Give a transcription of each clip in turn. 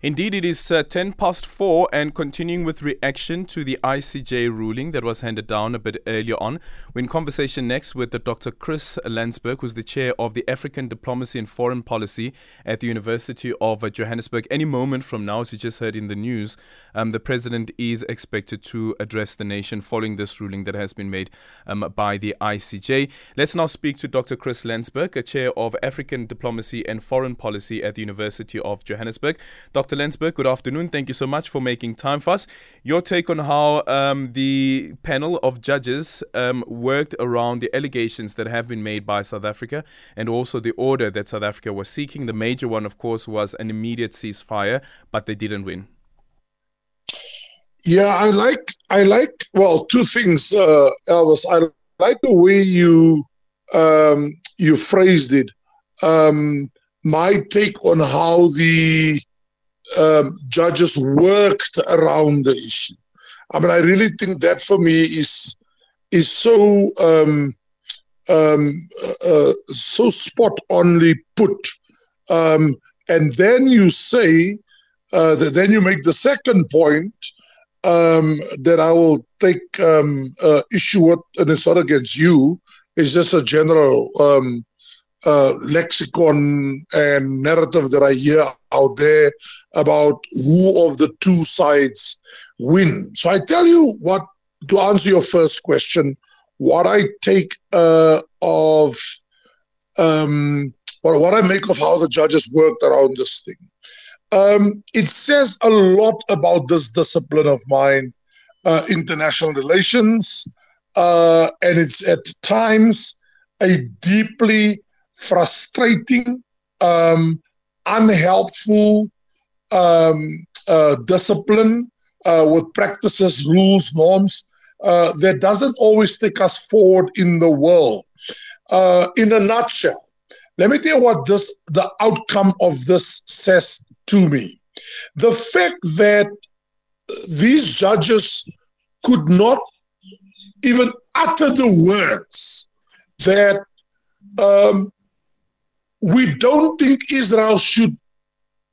Indeed, it is uh, 10 past 4 and continuing with reaction to the ICJ ruling that was handed down a bit earlier on. We're in conversation next with the Dr. Chris Landsberg, who's the chair of the African Diplomacy and Foreign Policy at the University of uh, Johannesburg. Any moment from now, as you just heard in the news, um, the president is expected to address the nation following this ruling that has been made um, by the ICJ. Let's now speak to Dr. Chris Landsberg, a chair of African Diplomacy and Foreign Policy at the University of Johannesburg. Dr. Dr. Landsberg, good afternoon. Thank you so much for making time for us. Your take on how um, the panel of judges um, worked around the allegations that have been made by South Africa and also the order that South Africa was seeking. The major one, of course, was an immediate ceasefire, but they didn't win. Yeah, I like I like well two things, uh, Elvis. I like the way you um, you phrased it. Um, my take on how the um, judges worked around the issue. I mean, I really think that for me is is so um, um, uh, so spot only put. Um, and then you say uh, that then you make the second point um, that I will take um, uh, issue with, and it's not against you. It's just a general um, uh, lexicon and narrative that I hear out there about who of the two sides win. So I tell you what, to answer your first question, what I take uh, of um, what, what I make of how the judges worked around this thing. Um, it says a lot about this discipline of mine, uh, international relations, uh, and it's at times a deeply frustrating, um, unhelpful um, uh, discipline uh, with practices, rules, norms uh, that doesn't always take us forward in the world. Uh, in a nutshell, let me tell you what this the outcome of this says to me. The fact that these judges could not even utter the words that um, we don't think Israel should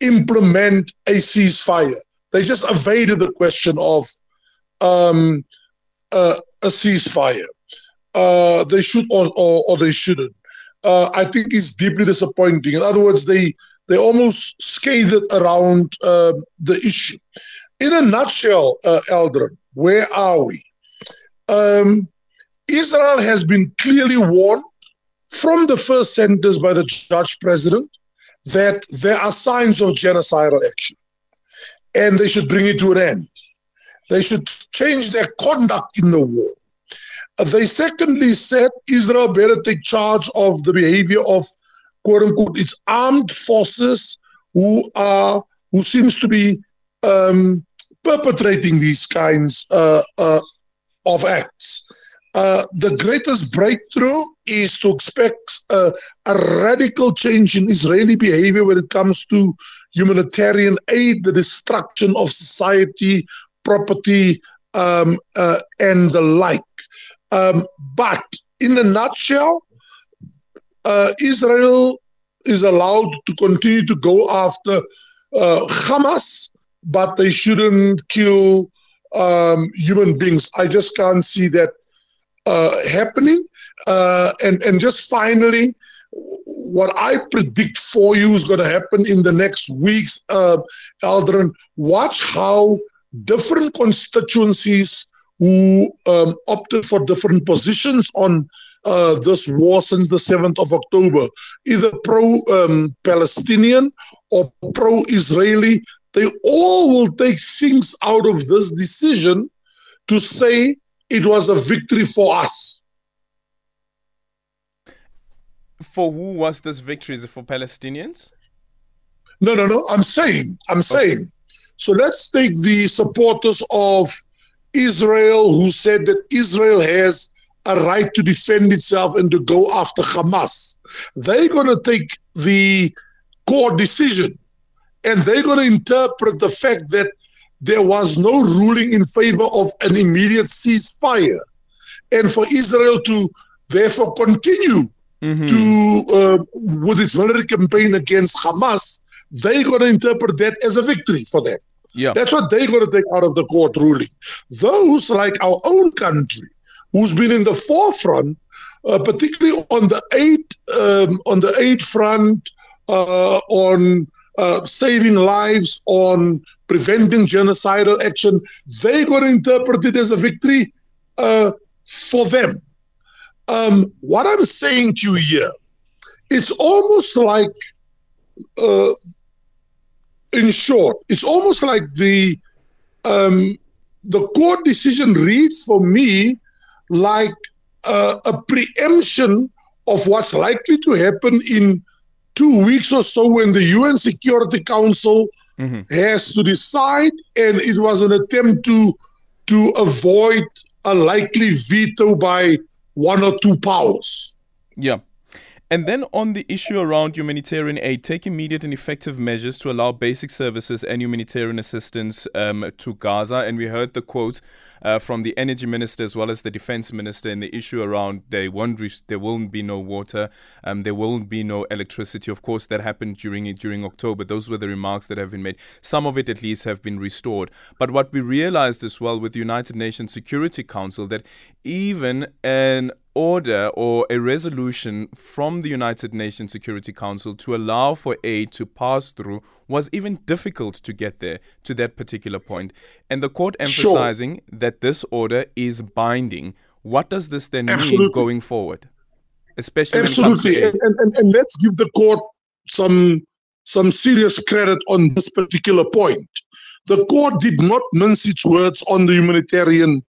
implement a ceasefire. They just evaded the question of um, uh, a ceasefire. Uh, they should or, or, or they shouldn't. Uh, I think it's deeply disappointing. In other words, they they almost scathed around uh, the issue. In a nutshell, uh, Eldron, where are we? Um, Israel has been clearly warned from the first sentence by the judge president that there are signs of genocidal action and they should bring it to an end. They should change their conduct in the war. They secondly said Israel better take charge of the behavior of quote unquote its armed forces who are who seems to be um, perpetrating these kinds uh, uh, of acts. Uh, the greatest breakthrough is to expect uh, a radical change in Israeli behavior when it comes to humanitarian aid, the destruction of society, property, um, uh, and the like. Um, but in a nutshell, uh, Israel is allowed to continue to go after Hamas, but they shouldn't kill um, human beings. I just can't see that happening. Uh, and, and just finally, what I predict for you is going to happen in the next weeks, uh, Eldron, watch how different constituencies who um, opted for different positions on uh, this war since the 7th of October, either pro um, Palestinian or pro Israeli, they all will take things out of this decision to say it was a victory for us. For who was this victory? Is it for Palestinians? No, no, no. I'm saying, I'm saying. So let's take the supporters of Israel who said that Israel has a right to defend itself and to go after Hamas. They're going to take the court decision and they're going to interpret the fact that there was no ruling in favor of an immediate ceasefire. And for Israel to therefore continue mm-hmm. to uh, with its military campaign against Hamas, they're going to interpret that as a victory for them. Yeah. That's what they're going to take out of the court ruling. Those like our own country, who's been in the forefront, uh, particularly on the aid um, on the aid front, uh, on uh, saving lives, on preventing genocidal action, they're going to interpret it as a victory uh, for them. Um, what I'm saying to you here, it's almost like, uh, in short, it's almost like the um, the court decision reads for me like uh, a preemption of what's likely to happen in two weeks or so when the UN Security Council mm-hmm. has to decide, and it was an attempt to to avoid a likely veto by one or two powers. Yeah. And then on the issue around humanitarian aid, take immediate and effective measures to allow basic services and humanitarian assistance um, to Gaza. And we heard the quote uh, from the energy minister as well as the defense minister in the issue around they won't reach, there won't be no water, um, there won't be no electricity. Of course, that happened during during October. Those were the remarks that have been made. Some of it, at least, have been restored. But what we realized as well with the United Nations Security Council that even an order or a resolution from the United Nations Security Council to allow for aid to pass through was even difficult to get there to that particular point. And the court emphasizing sure. that this order is binding. What does this then Absolutely. mean going forward? Especially Absolutely. And, and, and let's give the court some some serious credit on this particular point. The court did not mince its words on the humanitarian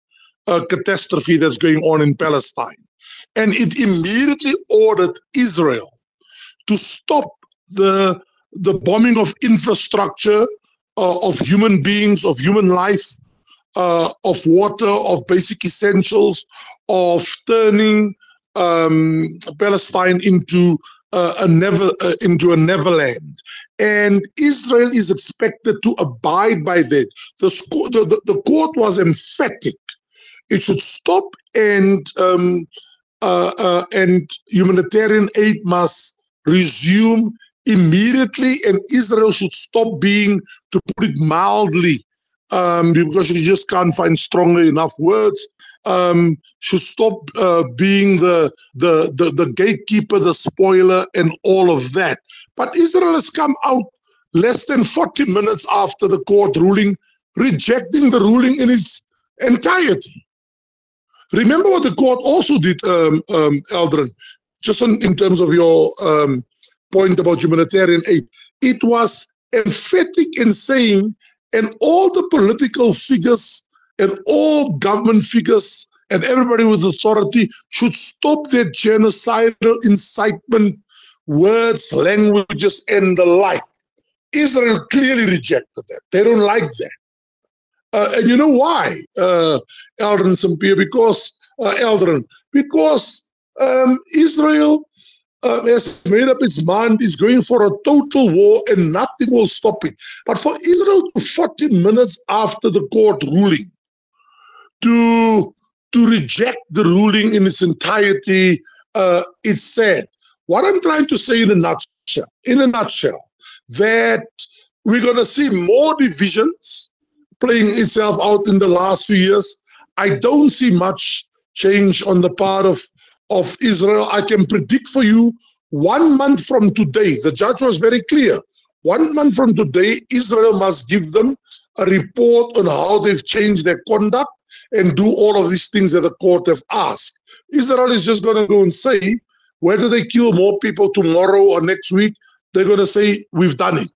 uh, catastrophe that's going on in Palestine. And it immediately ordered Israel to stop the, the bombing of infrastructure, uh, of human beings, of human life, uh, of water, of basic essentials, of turning um, Palestine into uh, a never uh, into a neverland, and Israel is expected to abide by that. The, the, the court was emphatic; it should stop and um, uh, uh, and humanitarian aid must resume immediately, and Israel should stop being, to put it mildly, um, because you just can't find strongly enough words. Um, should stop uh, being the, the, the the gatekeeper, the spoiler, and all of that. But Israel has come out less than 40 minutes after the court ruling, rejecting the ruling in its entirety. Remember what the court also did, um, um, Eldrin, just in, in, terms of your um, point about humanitarian aid. It was emphatic in saying, and all the political figures and all government figures and everybody with authority should stop their genocidal incitement, words, languages, and the like. Israel clearly rejected that. They don't like that. Uh, and you know why, uh, Eldrin? Because, uh, Eldrin, because um, Israel uh, has made up its mind, is going for a total war and nothing will stop it. But for Israel, 40 minutes after the court ruling, to, to reject the ruling in its entirety, uh, it's sad. What I'm trying to say in a nutshell, in a nutshell, that we're going to see more divisions playing itself out in the last few years. I don't see much change on the part of, of Israel. I can predict for you one month from today, the judge was very clear. One month from today, Israel must give them a report on how they've changed their conduct and do all of these things that the court have asked. Israel is just going to go and say, whether they kill more people tomorrow or next week, they're going to say, we've done it.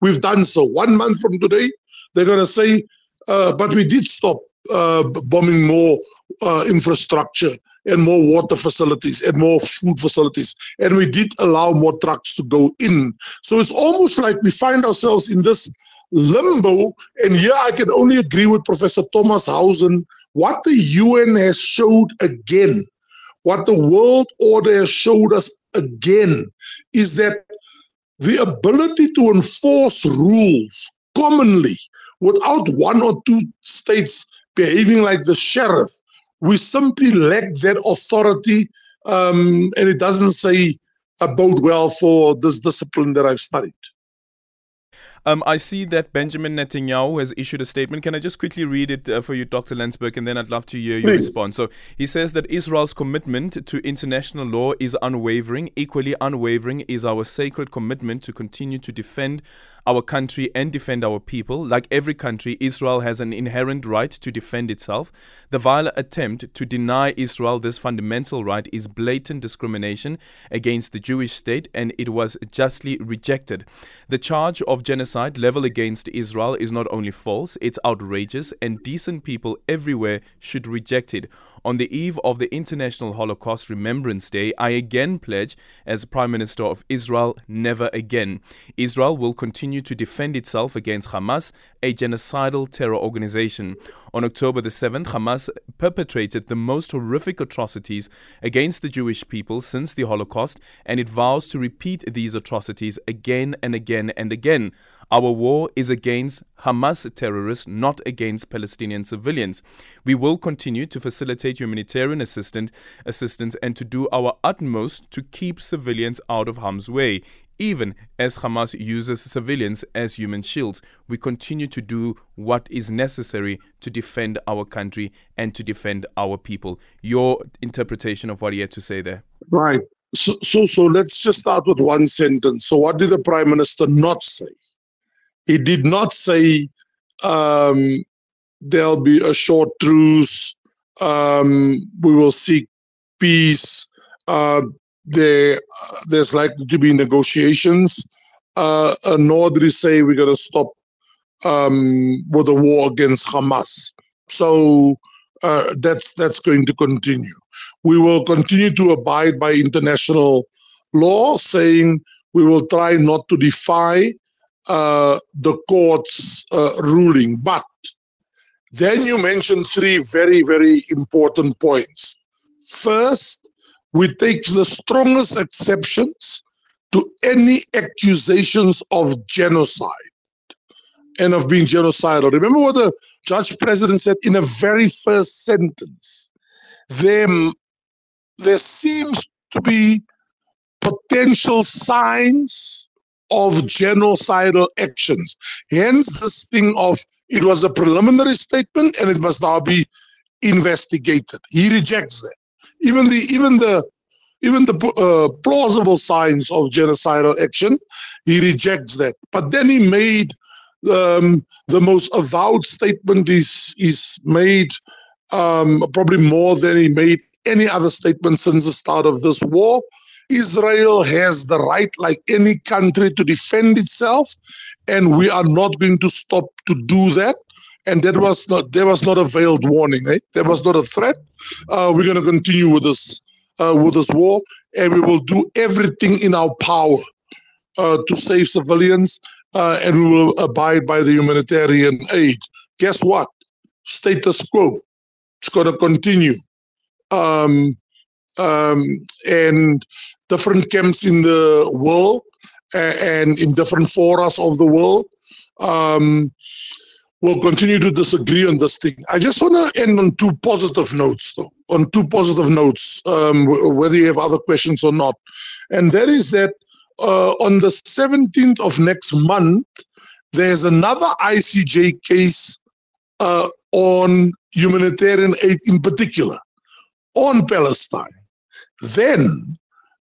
We've done so. One month from today, they're going to say, uh, but we did stop uh, bombing more uh, infrastructure and more water facilities and more food facilities. And we did allow more trucks to go in. So it's almost like we find ourselves in this limbo. And here I can only agree with Professor Thomas Hausen. What the UN has showed again, what the world order has showed us again, is that the ability to enforce rules commonly without one or two states behaving like the sheriff. We simply lack that authority, um, and it doesn't say about well for this discipline that I've studied. Um, I see that Benjamin Netanyahu has issued a statement. Can I just quickly read it uh, for you, Dr. Landsberg, and then I'd love to hear your Please. response. So he says that Israel's commitment to international law is unwavering. Equally unwavering is our sacred commitment to continue to defend our country and defend our people. Like every country, Israel has an inherent right to defend itself. The vile attempt to deny Israel this fundamental right is blatant discrimination against the Jewish state, and it was justly rejected. The charge of genocide leveled against Israel is not only false, it's outrageous, and decent people everywhere should reject it. On the eve of the International Holocaust Remembrance Day, I again pledge, as Prime Minister of Israel, never again. Israel will continue to defend itself against Hamas, a genocidal terror organization. On October the 7th, Hamas perpetrated the most horrific atrocities against the Jewish people since the Holocaust, and it vows to repeat these atrocities again and again and again. Our war is against Hamas terrorists, not against Palestinian civilians. We will continue to facilitate humanitarian assistance, assistance and to do our utmost to keep civilians out of harm's way. Even as Hamas uses civilians as human shields, we continue to do what is necessary to defend our country and to defend our people. Your interpretation of what he had to say there. Right. So, so, so let's just start with one sentence. So, what did the prime minister not say? He did not say um, there'll be a short truce. Um, we will seek peace. Uh, there, there's likely to be negotiations. Uh, nor did he say we're going to stop um, with the war against Hamas. So uh, that's that's going to continue. We will continue to abide by international law, saying we will try not to defy uh, the court's uh, ruling. But then you mentioned three very, very important points. First, we take the strongest exceptions to any accusations of genocide and of being genocidal. Remember what the judge president said in a very first sentence? There, there seems to be potential signs of genocidal actions. Hence, this thing of it was a preliminary statement and it must now be investigated. He rejects that. Even the even the even the uh, plausible signs of genocidal action, he rejects that. But then he made um, the most avowed statement is is made um, probably more than he made any other statement since the start of this war. Israel has the right, like any country, to defend itself, and we are not going to stop to do that. And that was not there was not a veiled warning. Eh? There was not a threat. Uh, we're going to continue with this uh, with this war, and we will do everything in our power uh, to save civilians, uh, and we will abide by the humanitarian aid. Guess what? Status quo. It's going to continue. Um, um, and different camps in the world and in different forums of the world um, will continue to disagree on this thing. I just want to end on two positive notes, though, on two positive notes, um, whether you have other questions or not. And that is that uh, on the 17th of next month, there's another ICJ case uh, on humanitarian aid in particular, on Palestine. Then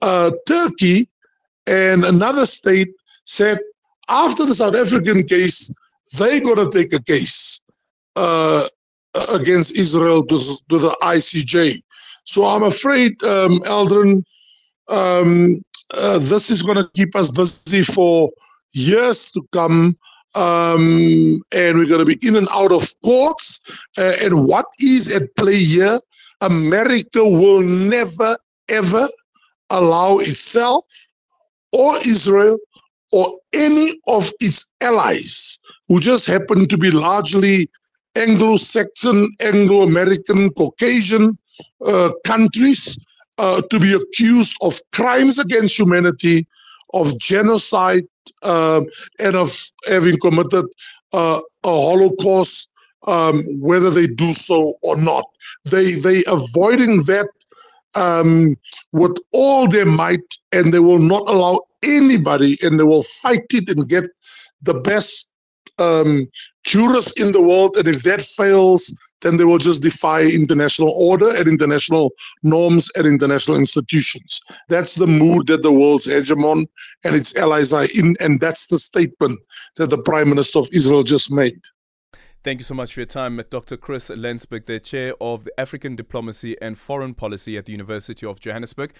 uh, Turkey and another state said after the South African case, they're going to take a case uh, against Israel to, to, the ICJ. So I'm afraid, um, Eldrin, um, uh, this is going to keep us busy for years to come. Um, and we're going to be in and out of courts. Uh, and what is at play here? America will never, ever allow itself or Israel or any of its allies who just happen to be largely Anglo Saxon, Anglo American, Caucasian uh, countries uh, to be accused of crimes against humanity, of genocide, uh, and of having committed uh, a Holocaust, um, whether they do so or not. They they avoiding that um, with all their might, and they will not allow anybody, and they will fight it and get the best um, jurists in the world, and if that fails, then they will just defy international order and international norms and international institutions. That's the mood that the world's hegemon and its allies are in, and that's the statement that the Prime Minister of Israel just made. Thank you so much for your time, Dr. Chris Landsberg, the Chair of the African Diplomacy and Foreign Policy at the University of Johannesburg.